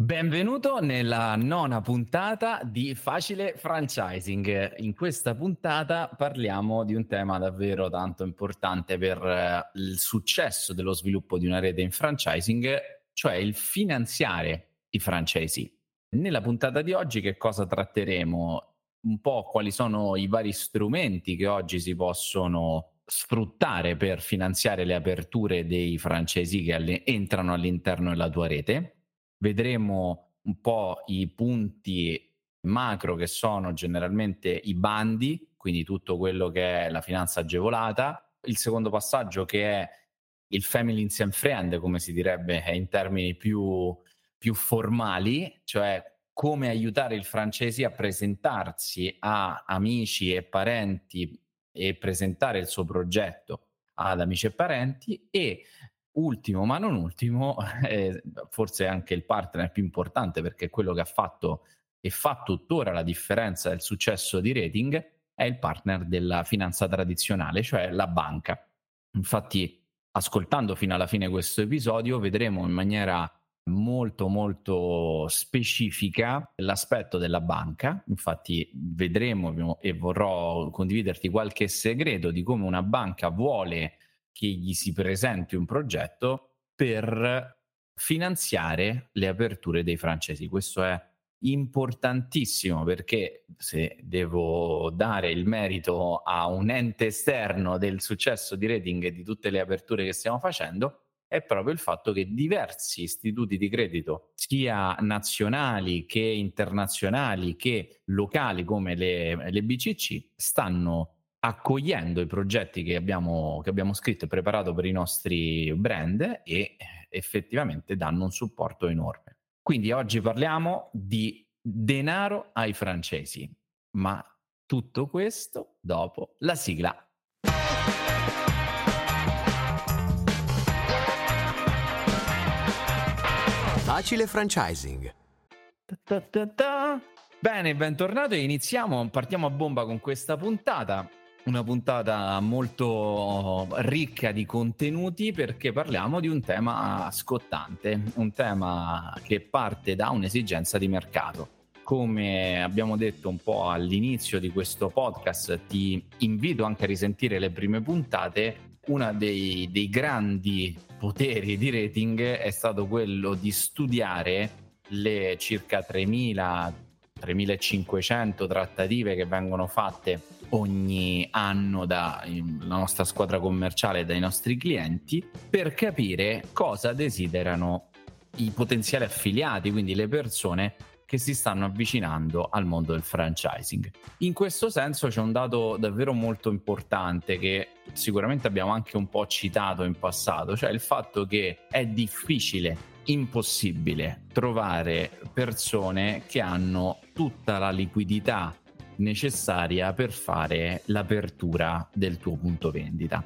Benvenuto nella nona puntata di Facile Franchising. In questa puntata parliamo di un tema davvero tanto importante per eh, il successo dello sviluppo di una rete in franchising, cioè il finanziare i franchisee. Nella puntata di oggi che cosa tratteremo? Un po' quali sono i vari strumenti che oggi si possono sfruttare per finanziare le aperture dei franchisee che entrano all'interno della tua rete vedremo un po' i punti macro che sono generalmente i bandi, quindi tutto quello che è la finanza agevolata. Il secondo passaggio che è il family insieme friend, come si direbbe in termini più, più formali, cioè come aiutare il francese a presentarsi a amici e parenti e presentare il suo progetto ad amici e parenti e ultimo ma non ultimo, eh, forse anche il partner più importante perché è quello che ha fatto e fa tuttora la differenza del successo di rating, è il partner della finanza tradizionale, cioè la banca. Infatti, ascoltando fino alla fine questo episodio, vedremo in maniera molto molto specifica l'aspetto della banca infatti vedremo e vorrò condividerti qualche segreto di come una banca vuole che gli si presenti un progetto per finanziare le aperture dei francesi. Questo è importantissimo perché se devo dare il merito a un ente esterno del successo di rating e di tutte le aperture che stiamo facendo, è proprio il fatto che diversi istituti di credito, sia nazionali che internazionali che locali come le, le BCC, stanno accogliendo i progetti che abbiamo, che abbiamo scritto e preparato per i nostri brand e effettivamente danno un supporto enorme. Quindi oggi parliamo di denaro ai francesi, ma tutto questo dopo la sigla. Facile franchising. Ta ta ta Bene, bentornato e iniziamo, partiamo a bomba con questa puntata una puntata molto ricca di contenuti perché parliamo di un tema scottante, un tema che parte da un'esigenza di mercato. Come abbiamo detto un po' all'inizio di questo podcast, ti invito anche a risentire le prime puntate. Uno dei, dei grandi poteri di rating è stato quello di studiare le circa 3000 3500 trattative che vengono fatte ogni anno dalla nostra squadra commerciale, dai nostri clienti, per capire cosa desiderano i potenziali affiliati, quindi le persone che si stanno avvicinando al mondo del franchising. In questo senso c'è un dato davvero molto importante che sicuramente abbiamo anche un po' citato in passato, cioè il fatto che è difficile, impossibile trovare persone che hanno tutta la liquidità necessaria per fare l'apertura del tuo punto vendita.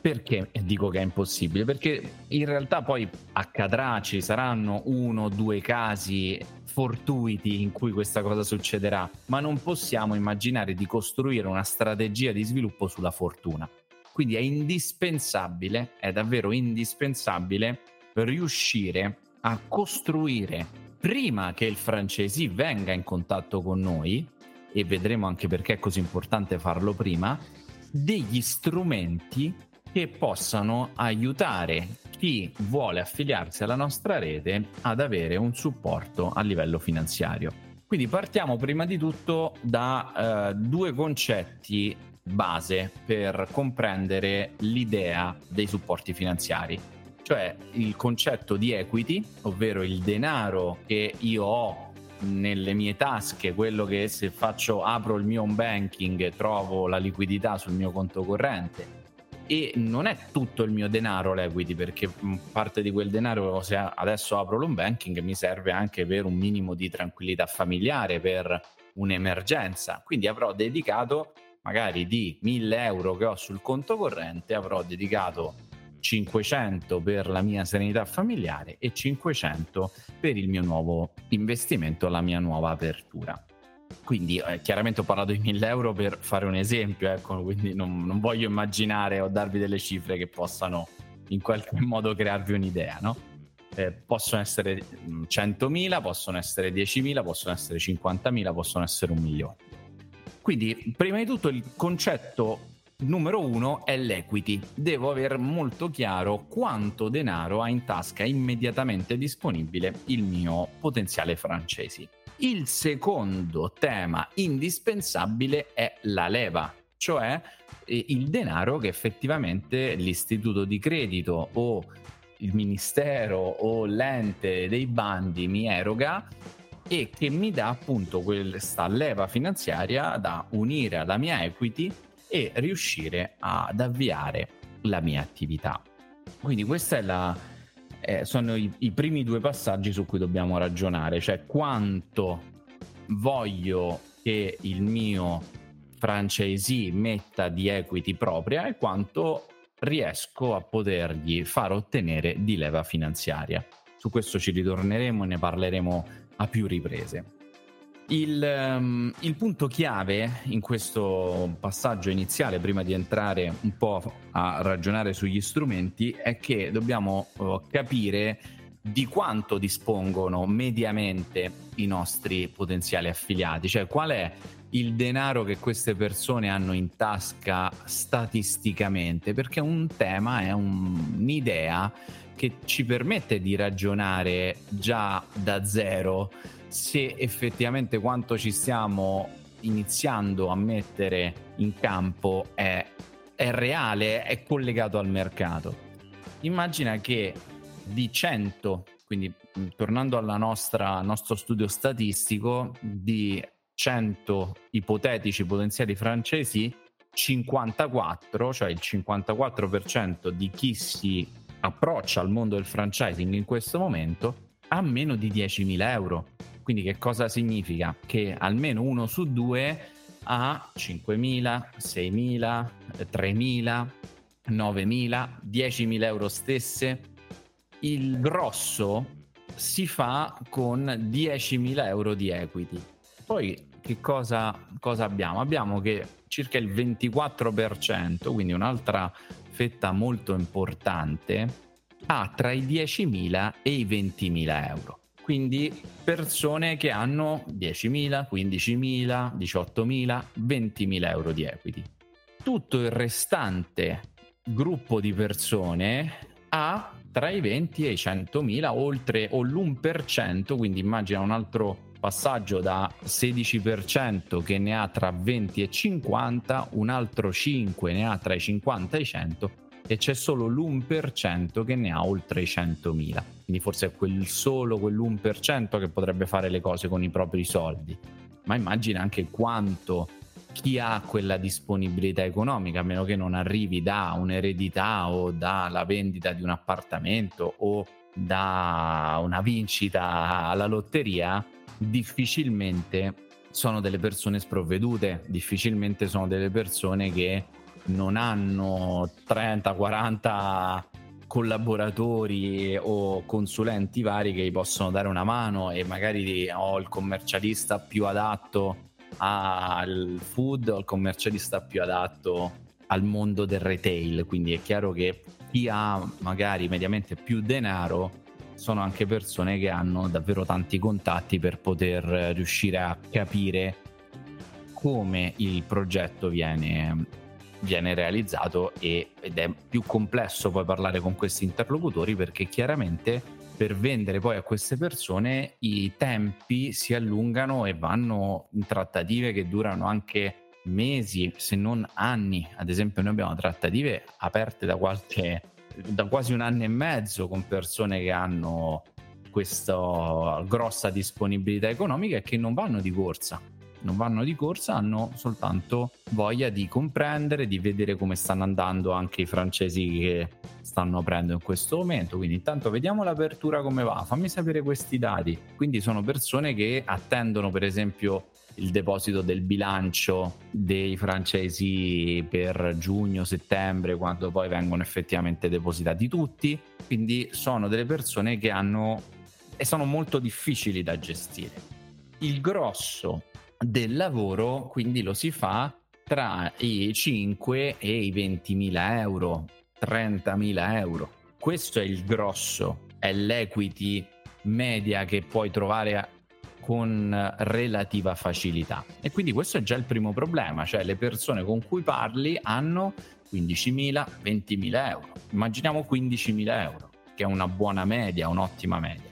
Perché dico che è impossibile? Perché in realtà poi accadrà, ci saranno uno o due casi fortuiti in cui questa cosa succederà, ma non possiamo immaginare di costruire una strategia di sviluppo sulla fortuna. Quindi è indispensabile, è davvero indispensabile riuscire a costruire prima che il francesi venga in contatto con noi, e vedremo anche perché è così importante farlo prima, degli strumenti che possano aiutare chi vuole affiliarsi alla nostra rete ad avere un supporto a livello finanziario. Quindi partiamo prima di tutto da eh, due concetti base per comprendere l'idea dei supporti finanziari, cioè il concetto di equity, ovvero il denaro che io ho nelle mie tasche quello che se faccio apro il mio home banking trovo la liquidità sul mio conto corrente. E non è tutto il mio denaro l'equity perché parte di quel denaro se adesso apro l'home banking mi serve anche per un minimo di tranquillità familiare per un'emergenza. Quindi avrò dedicato magari di 1000 euro che ho sul conto corrente avrò dedicato 500 per la mia serenità familiare e 500 per il mio nuovo investimento, la mia nuova apertura. Quindi eh, chiaramente ho parlato di 1000 euro per fare un esempio, ecco, quindi non, non, voglio immaginare o darvi delle cifre che possano in qualche modo crearvi un'idea, no? eh, possono essere 100.000, possono essere 10.000, possono essere 50.000, possono essere un milione. Quindi, prima di tutto, il concetto numero uno è l'equity. Devo aver molto chiaro quanto denaro ha in tasca immediatamente disponibile il mio potenziale francesi. Il secondo tema indispensabile è la leva, cioè eh, il denaro che effettivamente l'istituto di credito o il ministero o l'ente dei bandi mi eroga e che mi dà appunto questa leva finanziaria da unire alla mia equity e riuscire ad avviare la mia attività. Quindi questi eh, sono i, i primi due passaggi su cui dobbiamo ragionare, cioè quanto voglio che il mio franchisee metta di equity propria e quanto riesco a potergli far ottenere di leva finanziaria. Su questo ci ritorneremo e ne parleremo a più riprese. Il, um, il, punto chiave in questo passaggio iniziale, prima di entrare un po' a ragionare sugli strumenti, è che dobbiamo uh, capire di quanto dispongono mediamente i nostri potenziali affiliati, cioè qual è il denaro che queste persone hanno in tasca statisticamente, perché un tema è un, un'idea che ci permette di ragionare già da zero se effettivamente quanto ci stiamo iniziando a mettere in campo è, è reale, è collegato al mercato. Immagina che di 100, quindi mm, tornando al nostro studio statistico, di 100 ipotetici potenziali francesi, 54, cioè il 54% di chi si approccia al mondo del franchising in questo momento, ha meno di 10.000 euro. Quindi che cosa significa? Che almeno uno su due ha 5.000, 6.000, 3.000, 9.000, 10.000 euro stesse. Il grosso si fa con 10.000 euro di equity. Poi che cosa, cosa abbiamo? Abbiamo che circa il 24%, quindi un'altra fetta molto importante, ha tra i 10.000 e i 20.000 euro quindi persone che hanno 10.000, 15.000, 18.000, 20.000 euro di equity. Tutto il restante gruppo di persone ha tra i 20 e i 100.000, oltre o l'1%, quindi immagina un altro passaggio da 16% che ne ha tra 20 e 50, un altro 5 ne ha tra i 50 e i 100 e c'è solo l'1% che ne ha oltre i 100.000. Quindi forse è quel solo quell'1% che potrebbe fare le cose con i propri soldi. Ma immagina anche quanto chi ha quella disponibilità economica, a meno che non arrivi da un'eredità o dalla vendita di un appartamento o da una vincita alla lotteria, difficilmente sono delle persone sprovvedute, difficilmente sono delle persone che non hanno 30-40 collaboratori o consulenti vari che gli possono dare una mano e magari ho il commercialista più adatto al food o il commercialista più adatto al mondo del retail. Quindi è chiaro che chi ha magari mediamente più denaro sono anche persone che hanno davvero tanti contatti per poter riuscire a capire come il progetto viene viene realizzato e, ed è più complesso poi parlare con questi interlocutori perché chiaramente per vendere poi a queste persone i tempi si allungano e vanno in trattative che durano anche mesi se non anni. Ad esempio noi abbiamo trattative aperte da qualche da quasi un anno e mezzo con persone che hanno questa grossa disponibilità economica e che non vanno di corsa non vanno di corsa, hanno soltanto voglia di comprendere, di vedere come stanno andando anche i francesi che stanno aprendo in questo momento. Quindi intanto vediamo l'apertura come va, fammi sapere questi dati. Quindi sono persone che attendono per esempio il deposito del bilancio dei francesi per giugno, settembre, quando poi vengono effettivamente depositati tutti. Quindi sono delle persone che hanno e sono molto difficili da gestire. Il grosso del lavoro, quindi lo si fa tra i 5 e i 20.000 euro, 30.000 euro. Questo è il grosso, è l'equity media che puoi trovare con relativa facilità. E quindi questo è già il primo problema, cioè le persone con cui parli hanno 15.000, 20.000 euro. Immaginiamo 15.000 euro, che è una buona media, un'ottima media.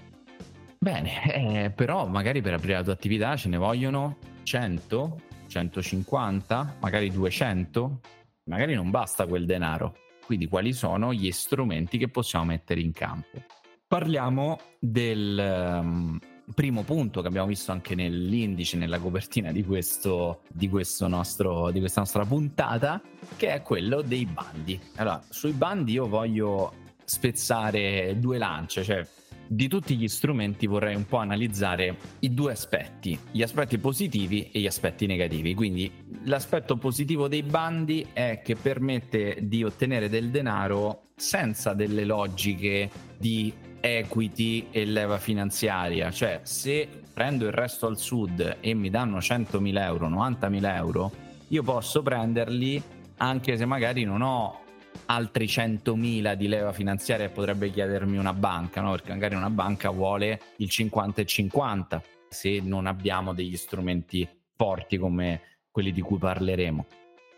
Bene, eh, però magari per aprire la tua attività ce ne vogliono 100, 150, magari 200, magari non basta quel denaro. Quindi quali sono gli strumenti che possiamo mettere in campo? Parliamo del um, primo punto che abbiamo visto anche nell'indice, nella copertina di, questo, di, questo nostro, di questa nostra puntata, che è quello dei bandi. Allora, sui bandi io voglio spezzare due lance, cioè di tutti gli strumenti vorrei un po' analizzare i due aspetti, gli aspetti positivi e gli aspetti negativi. Quindi l'aspetto positivo dei bandi è che permette di ottenere del denaro senza delle logiche di equity e leva finanziaria, cioè se prendo il resto al sud e mi danno 100.000 euro, 90.000 euro, io posso prenderli anche se magari non ho altri 100.000 di leva finanziaria potrebbe chiedermi una banca, no? perché magari una banca vuole il 50 e 50 se non abbiamo degli strumenti forti come quelli di cui parleremo.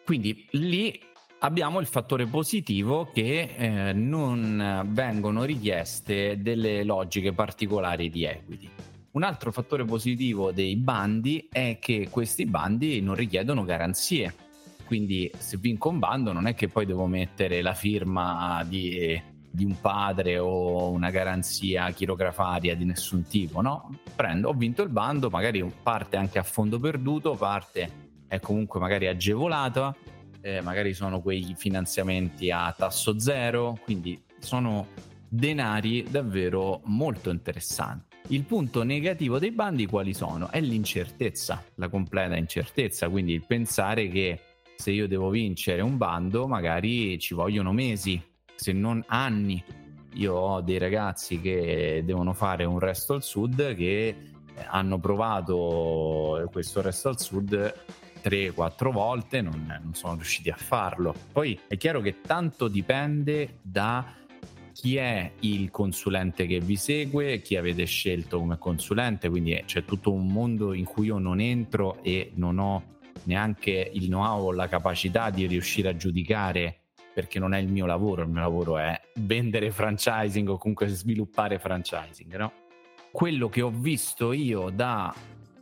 Quindi lì abbiamo il fattore positivo che eh, non vengono richieste delle logiche particolari di equity. Un altro fattore positivo dei bandi è che questi bandi non richiedono garanzie quindi se vinco un bando non è che poi devo mettere la firma di, di un padre o una garanzia chirografaria di nessun tipo, no? Prendo, ho vinto il bando, magari parte anche a fondo perduto, parte è comunque magari agevolata, eh, magari sono quei finanziamenti a tasso zero, quindi sono denari davvero molto interessanti. Il punto negativo dei bandi quali sono? È l'incertezza, la completa incertezza, quindi il pensare che se io devo vincere un bando, magari ci vogliono mesi, se non anni. Io ho dei ragazzi che devono fare un resto al sud che hanno provato questo resto al sud 3-4 volte, non, non sono riusciti a farlo. Poi è chiaro che tanto dipende da chi è il consulente che vi segue, chi avete scelto come consulente, quindi c'è tutto un mondo in cui io non entro e non ho neanche il know-how o la capacità di riuscire a giudicare perché non è il mio lavoro, il mio lavoro è vendere franchising o comunque sviluppare franchising, no? Quello che ho visto io da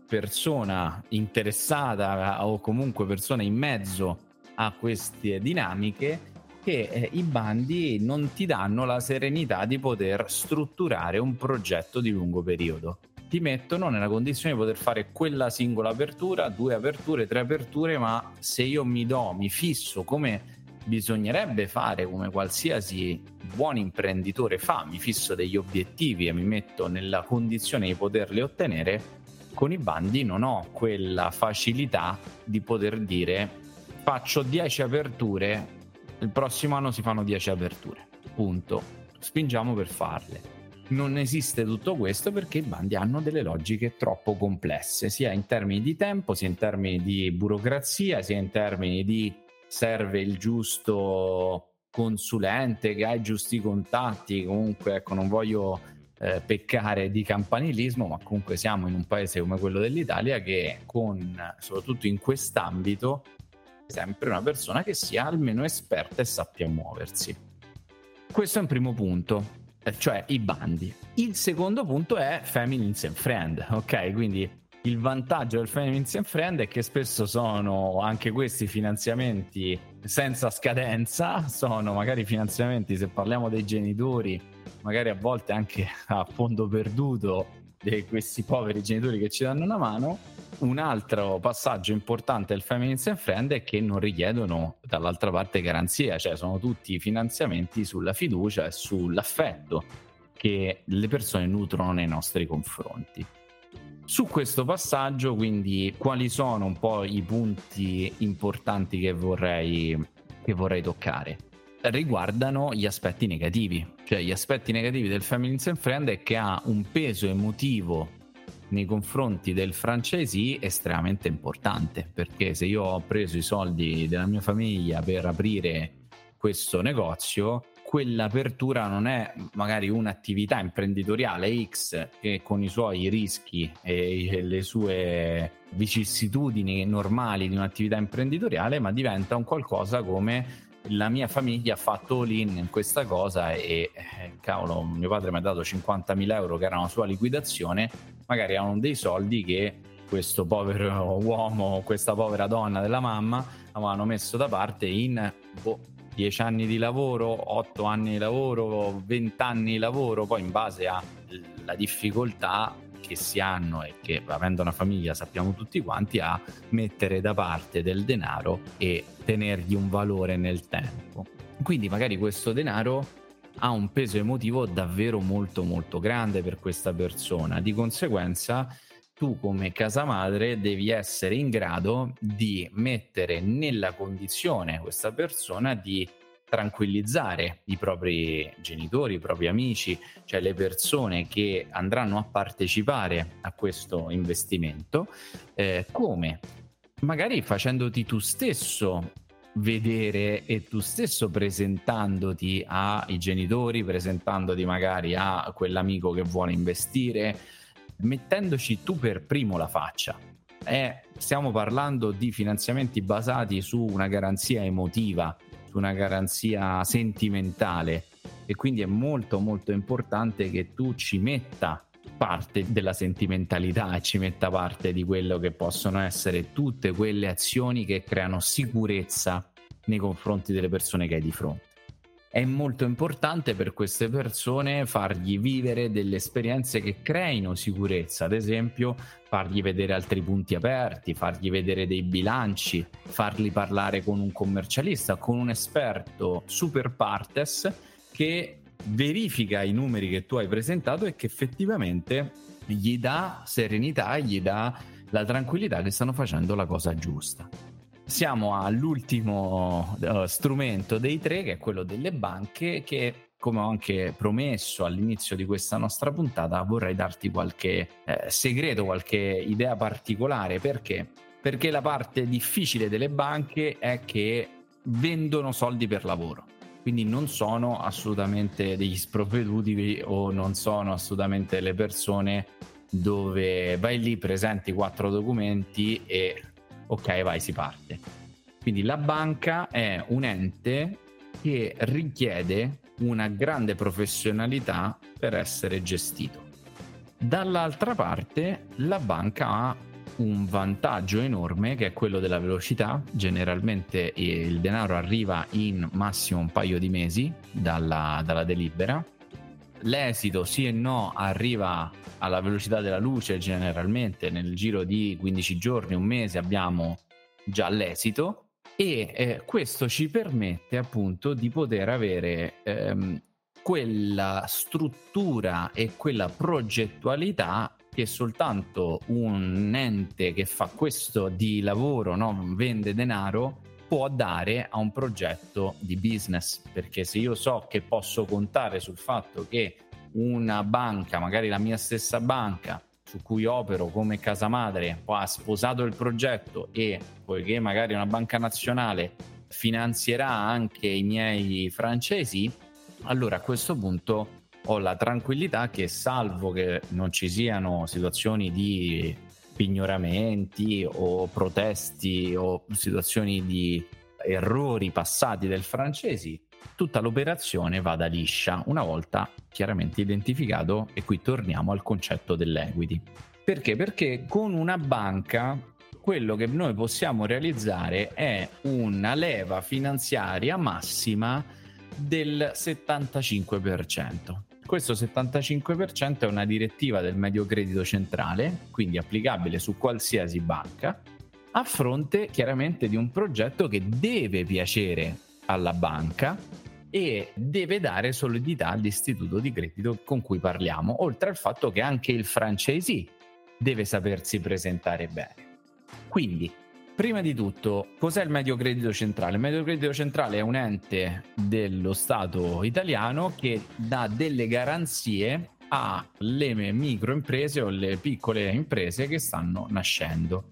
persona interessata o comunque persona in mezzo a queste dinamiche che eh, i bandi non ti danno la serenità di poter strutturare un progetto di lungo periodo ti mettono nella condizione di poter fare quella singola apertura, due aperture, tre aperture, ma se io mi do, mi fisso come bisognerebbe fare, come qualsiasi buon imprenditore fa, mi fisso degli obiettivi e mi metto nella condizione di poterli ottenere, con i bandi non ho quella facilità di poter dire faccio 10 aperture, il prossimo anno si fanno 10 aperture, punto. Spingiamo per farle non esiste tutto questo perché i bandi hanno delle logiche troppo complesse, sia in termini di tempo, sia in termini di burocrazia, sia in termini di serve il giusto consulente che ha i giusti contatti. Comunque, ecco, non voglio eh, peccare di campanilismo, ma comunque siamo in un paese come quello dell'Italia che con soprattutto in quest'ambito sempre una persona che sia almeno esperta e sappia muoversi. Questo è un primo punto. Eh, cioè i bandi. Il secondo punto è Feminines and Friend, ok? Quindi il vantaggio del Feminines and Friend è che spesso sono anche questi finanziamenti senza scadenza, sono magari finanziamenti, se parliamo dei genitori, magari a volte anche a fondo perduto di questi poveri genitori che ci danno una mano. Un altro passaggio importante del Feminist and Friend è che non richiedono dall'altra parte garanzia, cioè sono tutti finanziamenti sulla fiducia e sull'affetto che le persone nutrono nei nostri confronti. Su questo passaggio, quindi, quali sono un po' i punti importanti che vorrei, che vorrei toccare? Riguardano gli aspetti negativi. Cioè, gli aspetti negativi del Family and Friend è che ha un peso emotivo nei confronti del franchisee estremamente importante perché se io ho preso i soldi della mia famiglia per aprire questo negozio quell'apertura non è magari un'attività imprenditoriale X che con i suoi rischi e le sue vicissitudini normali di un'attività imprenditoriale, ma diventa un qualcosa come la mia famiglia ha fatto all-in in questa cosa e eh, cavolo, mio padre mi ha dato 50.000 euro che era una sua liquidazione, magari erano dei soldi che questo povero uomo, questa povera donna della mamma avevano messo da parte in boh, 10 anni di lavoro, 8 anni di lavoro, 20 anni di lavoro, poi in base alla difficoltà che si hanno e che avendo una famiglia sappiamo tutti quanti a mettere da parte del denaro e tenergli un valore nel tempo. Quindi magari questo denaro ha un peso emotivo davvero molto molto grande per questa persona. Di conseguenza tu come casa madre devi essere in grado di mettere nella condizione questa persona di tranquillizzare i propri genitori, i propri amici, cioè le persone che andranno a partecipare a questo investimento, eh, come? Magari facendoti tu stesso vedere e tu stesso presentandoti ai genitori, presentandoti magari a quell'amico che vuole investire, mettendoci tu per primo la faccia. Eh, stiamo parlando di finanziamenti basati su una garanzia emotiva, su una garanzia sentimentale. E quindi è molto molto importante che tu ci metta parte della sentimentalità e ci metta parte di quello che possono essere tutte quelle azioni che creano sicurezza nei confronti delle persone che hai di fronte è molto importante per queste persone fargli vivere delle esperienze che creino sicurezza, ad esempio fargli vedere altri punti aperti, fargli vedere dei bilanci, farli parlare con un commercialista, con un esperto super partes che verifica i numeri che tu hai presentato e che effettivamente gli dà serenità, gli dà la tranquillità che stanno facendo la cosa giusta siamo all'ultimo uh, strumento dei tre, che è quello delle banche, che come ho anche promesso all'inizio di questa nostra puntata, vorrei darti qualche eh, segreto, qualche idea particolare. Perché? Perché la parte difficile delle banche è che vendono soldi per lavoro. Quindi non sono assolutamente degli sprovveduti o non sono assolutamente le persone dove vai lì, presenti quattro documenti e ok, vai, si parte. Quindi la banca è un ente che richiede una grande professionalità per essere gestito. Dall'altra parte, la banca ha un vantaggio enorme che è quello della velocità. Generalmente il denaro arriva in massimo un paio di mesi dalla, dalla delibera. L'esito sì e no arriva alla velocità della luce generalmente nel giro di 15 giorni, un mese abbiamo già l'esito e eh, questo ci permette appunto di poter avere ehm, quella struttura e quella progettualità che soltanto un ente che fa questo di lavoro, no? vende denaro, può dare a un progetto di business. Perché se io so che posso contare sul fatto che una banca, magari la mia stessa banca su cui opero come casa madre, ha sposato il progetto e poiché magari una banca nazionale finanzierà anche i miei francesi, allora a questo punto ho la tranquillità che salvo che non ci siano situazioni di pignoramenti o protesti o situazioni di errori passati del francesi, tutta l'operazione vada liscia una volta chiaramente identificato e qui torniamo al concetto dell'equity. Perché? Perché con una banca quello che noi possiamo realizzare è una leva finanziaria massima del 75%. Questo 75% è una direttiva del medio credito centrale, quindi applicabile su qualsiasi banca, a fronte chiaramente di un progetto che deve piacere alla banca e deve dare solidità all'istituto di credito con cui parliamo, oltre al fatto che anche il franchisee deve sapersi presentare bene. Quindi, prima di tutto, cos'è il medio credito centrale? Il medio credito centrale è un ente dello Stato italiano che dà delle garanzie alle microimprese o alle piccole imprese che stanno nascendo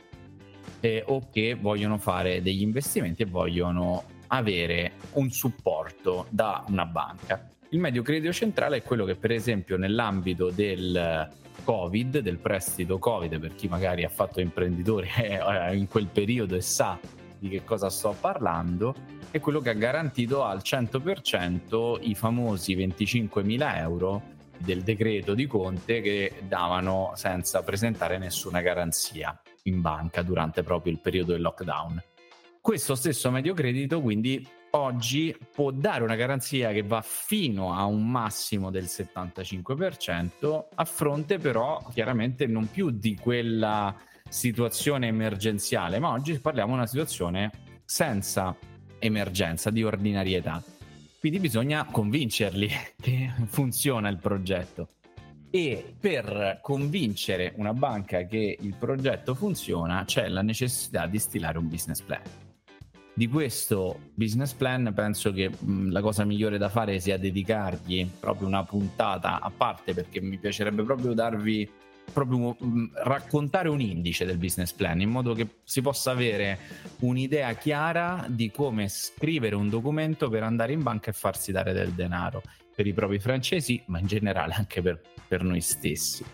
eh, o che vogliono fare degli investimenti e vogliono avere un supporto da una banca. Il medio credito centrale è quello che per esempio nell'ambito del Covid, del prestito Covid, per chi magari ha fatto imprenditore in quel periodo e sa di che cosa sto parlando, è quello che ha garantito al 100% i famosi 25.000 euro del decreto di Conte che davano senza presentare nessuna garanzia in banca durante proprio il periodo del lockdown. Questo stesso medio credito quindi oggi può dare una garanzia che va fino a un massimo del 75% a fronte però chiaramente non più di quella situazione emergenziale, ma oggi parliamo di una situazione senza emergenza, di ordinarietà. Quindi bisogna convincerli che funziona il progetto. E per convincere una banca che il progetto funziona c'è la necessità di stilare un business plan. Di questo business plan penso che la cosa migliore da fare sia dedicargli proprio una puntata a parte perché mi piacerebbe proprio darvi proprio raccontare un indice del business plan in modo che si possa avere un'idea chiara di come scrivere un documento per andare in banca e farsi dare del denaro per i propri francesi, ma in generale anche per, per noi stessi.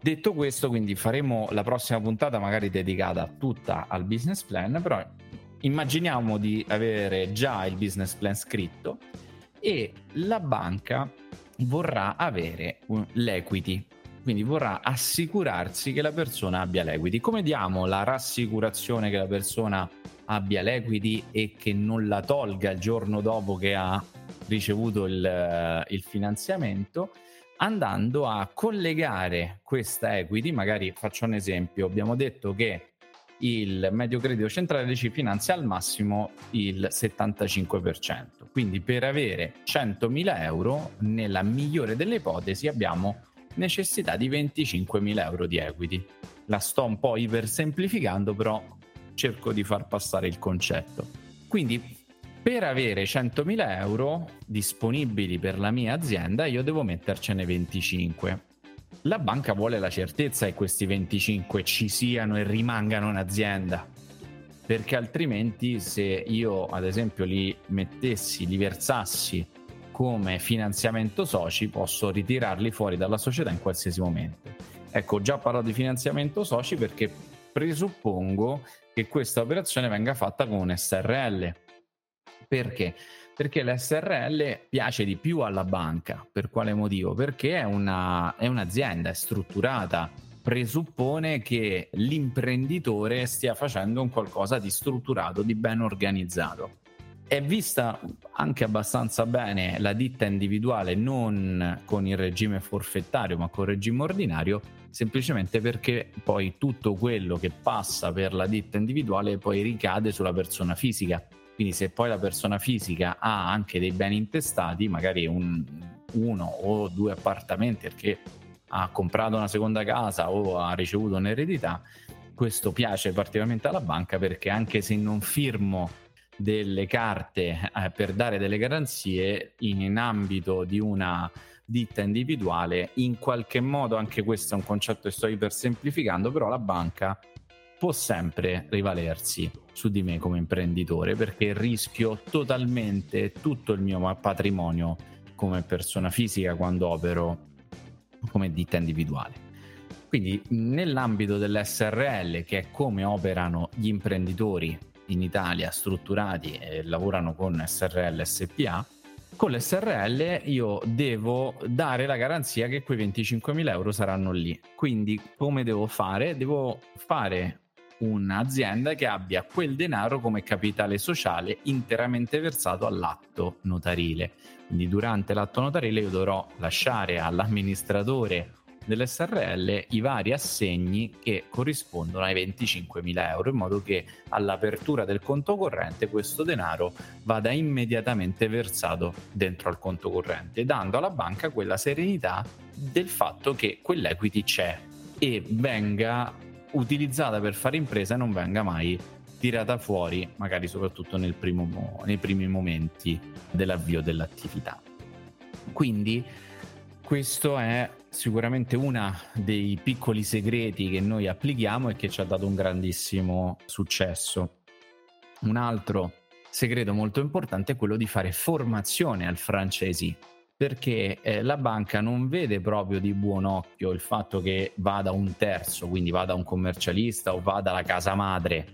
Detto questo, quindi faremo la prossima puntata magari dedicata tutta al business plan, però immaginiamo di avere già il business plan scritto e la banca vorrà avere l'equity quindi vorrà assicurarsi che la persona abbia l'equity. Come diamo la rassicurazione che la persona abbia l'equity e che non la tolga il giorno dopo che ha ricevuto il, eh, il finanziamento? Andando a collegare questa equity, magari faccio un esempio, abbiamo detto che il medio credito centrale ci finanzia al massimo il 75%. Quindi per avere 100.000 euro, nella migliore delle ipotesi, abbiamo necessità di 25.000 euro di equity. La sto un po' ipersemplificando, però cerco di far passare il concetto. Quindi per avere 100.000 euro disponibili per la mia azienda io devo mettercene 25. La banca vuole la certezza che questi 25 ci siano e rimangano in azienda, perché altrimenti se io ad esempio li mettessi, li versassi come finanziamento soci posso ritirarli fuori dalla società in qualsiasi momento. Ecco, già parlato di finanziamento soci perché presuppongo che questa operazione venga fatta con un SRL. Perché? Perché l'SRL piace di più alla banca. Per quale motivo? Perché è, una, è un'azienda, è strutturata, presuppone che l'imprenditore stia facendo un qualcosa di strutturato, di ben organizzato è vista anche abbastanza bene la ditta individuale non con il regime forfettario ma con il regime ordinario semplicemente perché poi tutto quello che passa per la ditta individuale poi ricade sulla persona fisica quindi se poi la persona fisica ha anche dei beni intestati magari un, uno o due appartamenti perché ha comprato una seconda casa o ha ricevuto un'eredità questo piace particolarmente alla banca perché anche se non firmo delle carte eh, per dare delle garanzie in, in ambito di una ditta individuale, in qualche modo anche questo è un concetto che sto ipersemplificando, però la banca può sempre rivalersi su di me come imprenditore perché rischio totalmente tutto il mio patrimonio come persona fisica quando opero come ditta individuale. Quindi nell'ambito dell'SRL, che è come operano gli imprenditori in Italia strutturati e lavorano con SRL SPA, con l'SRL io devo dare la garanzia che quei 25.000 euro saranno lì. Quindi come devo fare? Devo fare un'azienda che abbia quel denaro come capitale sociale interamente versato all'atto notarile. Quindi durante l'atto notarile io dovrò lasciare all'amministratore dell'SRL i vari assegni che corrispondono ai 25.000 euro in modo che all'apertura del conto corrente questo denaro vada immediatamente versato dentro al conto corrente dando alla banca quella serenità del fatto che quell'equity c'è e venga utilizzata per fare impresa e non venga mai tirata fuori magari soprattutto primo, nei primi momenti dell'avvio dell'attività quindi questo è sicuramente uno dei piccoli segreti che noi applichiamo e che ci ha dato un grandissimo successo. Un altro segreto molto importante è quello di fare formazione al francesi perché eh, la banca non vede proprio di buon occhio il fatto che vada un terzo, quindi vada un commercialista o vada la casa madre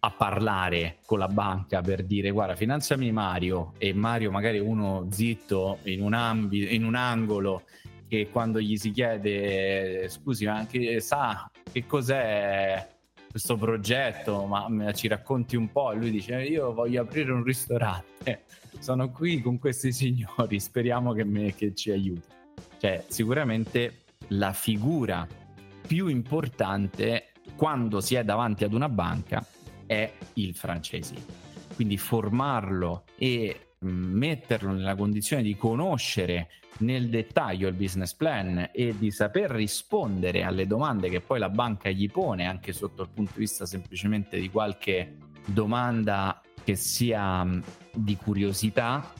a parlare con la banca per dire guarda finanziami Mario. E Mario magari uno zitto in un, ambi- in un angolo che quando gli si chiede scusi ma anche sa che cos'è questo progetto? Ma ci racconti un po' e lui dice io voglio aprire un ristorante sono qui con questi signori speriamo che, me, che ci aiuti cioè sicuramente la figura più importante quando si è davanti ad una banca è il francese. Quindi formarlo e mm, metterlo nella condizione di conoscere nel dettaglio il business plan e di saper rispondere alle domande che poi la banca gli pone, anche sotto il punto di vista semplicemente di qualche domanda che sia mm, di curiosità,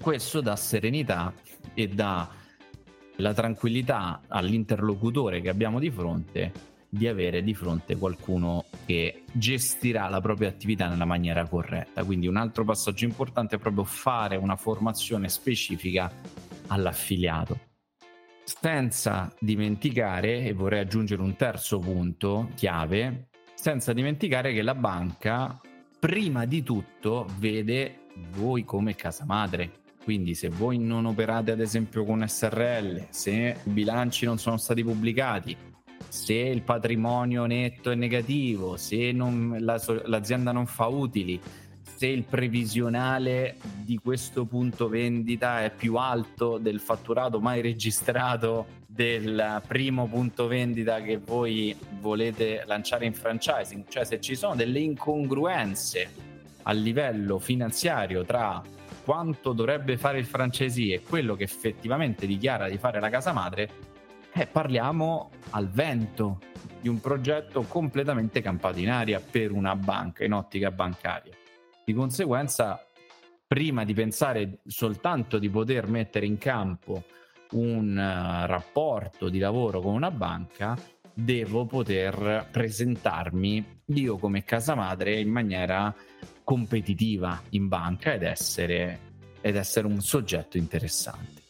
questo dà serenità e dà la tranquillità all'interlocutore che abbiamo di fronte di avere di fronte qualcuno che gestirà la propria attività nella maniera corretta. Quindi un altro passaggio importante è proprio fare una formazione specifica all'affiliato. Senza dimenticare, e vorrei aggiungere un terzo punto chiave, senza dimenticare che la banca prima di tutto vede voi come casa madre. Quindi se voi non operate ad esempio con SRL, se i bilanci non sono stati pubblicati, se il patrimonio netto è negativo, se non, la, l'azienda non fa utili, se il previsionale di questo punto vendita è più alto del fatturato mai registrato del primo punto vendita che voi volete lanciare in franchising, cioè se ci sono delle incongruenze a livello finanziario tra quanto dovrebbe fare il franchisee e quello che effettivamente dichiara di fare la casa madre, eh, parliamo al vento di un progetto completamente campato in aria per una banca in ottica bancaria. Di conseguenza, prima di pensare soltanto di poter mettere in campo un uh, rapporto di lavoro con una banca, devo poter presentarmi io come casa madre in maniera competitiva in banca ed essere, ed essere un soggetto interessante.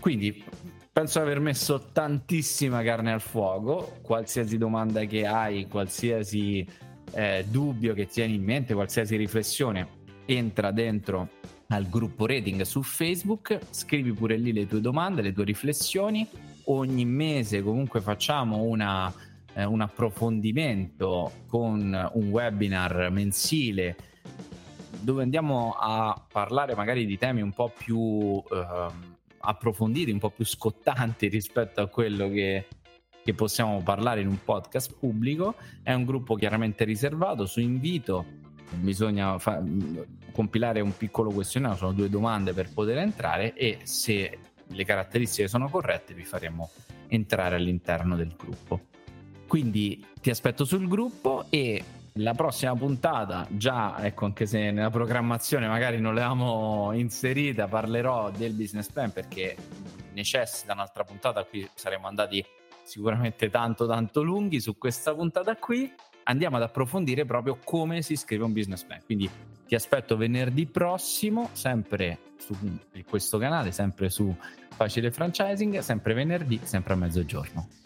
Quindi Penso di aver messo tantissima carne al fuoco. Qualsiasi domanda che hai, qualsiasi eh, dubbio che tieni in mente, qualsiasi riflessione, entra dentro al gruppo rating su Facebook. Scrivi pure lì le tue domande, le tue riflessioni. Ogni mese comunque facciamo una, eh, un approfondimento con un webinar mensile dove andiamo a parlare magari di temi un po' più... Eh, approfonditi, un po' più scottanti rispetto a quello che, che possiamo parlare in un podcast pubblico. È un gruppo chiaramente riservato, su invito bisogna fa- compilare un piccolo questionario, sono due domande per poter entrare e se le caratteristiche sono corrette vi faremo entrare all'interno del gruppo. Quindi ti aspetto sul gruppo e la prossima puntata, già ecco, anche se nella programmazione magari non l'avevamo inserita, parlerò del business plan perché necessita un'altra puntata. Qui saremo andati sicuramente tanto tanto lunghi su questa puntata qui. Andiamo ad approfondire proprio come si scrive un business plan. Quindi ti aspetto venerdì prossimo, sempre su questo canale, sempre su Facile Franchising, sempre venerdì, sempre a mezzogiorno.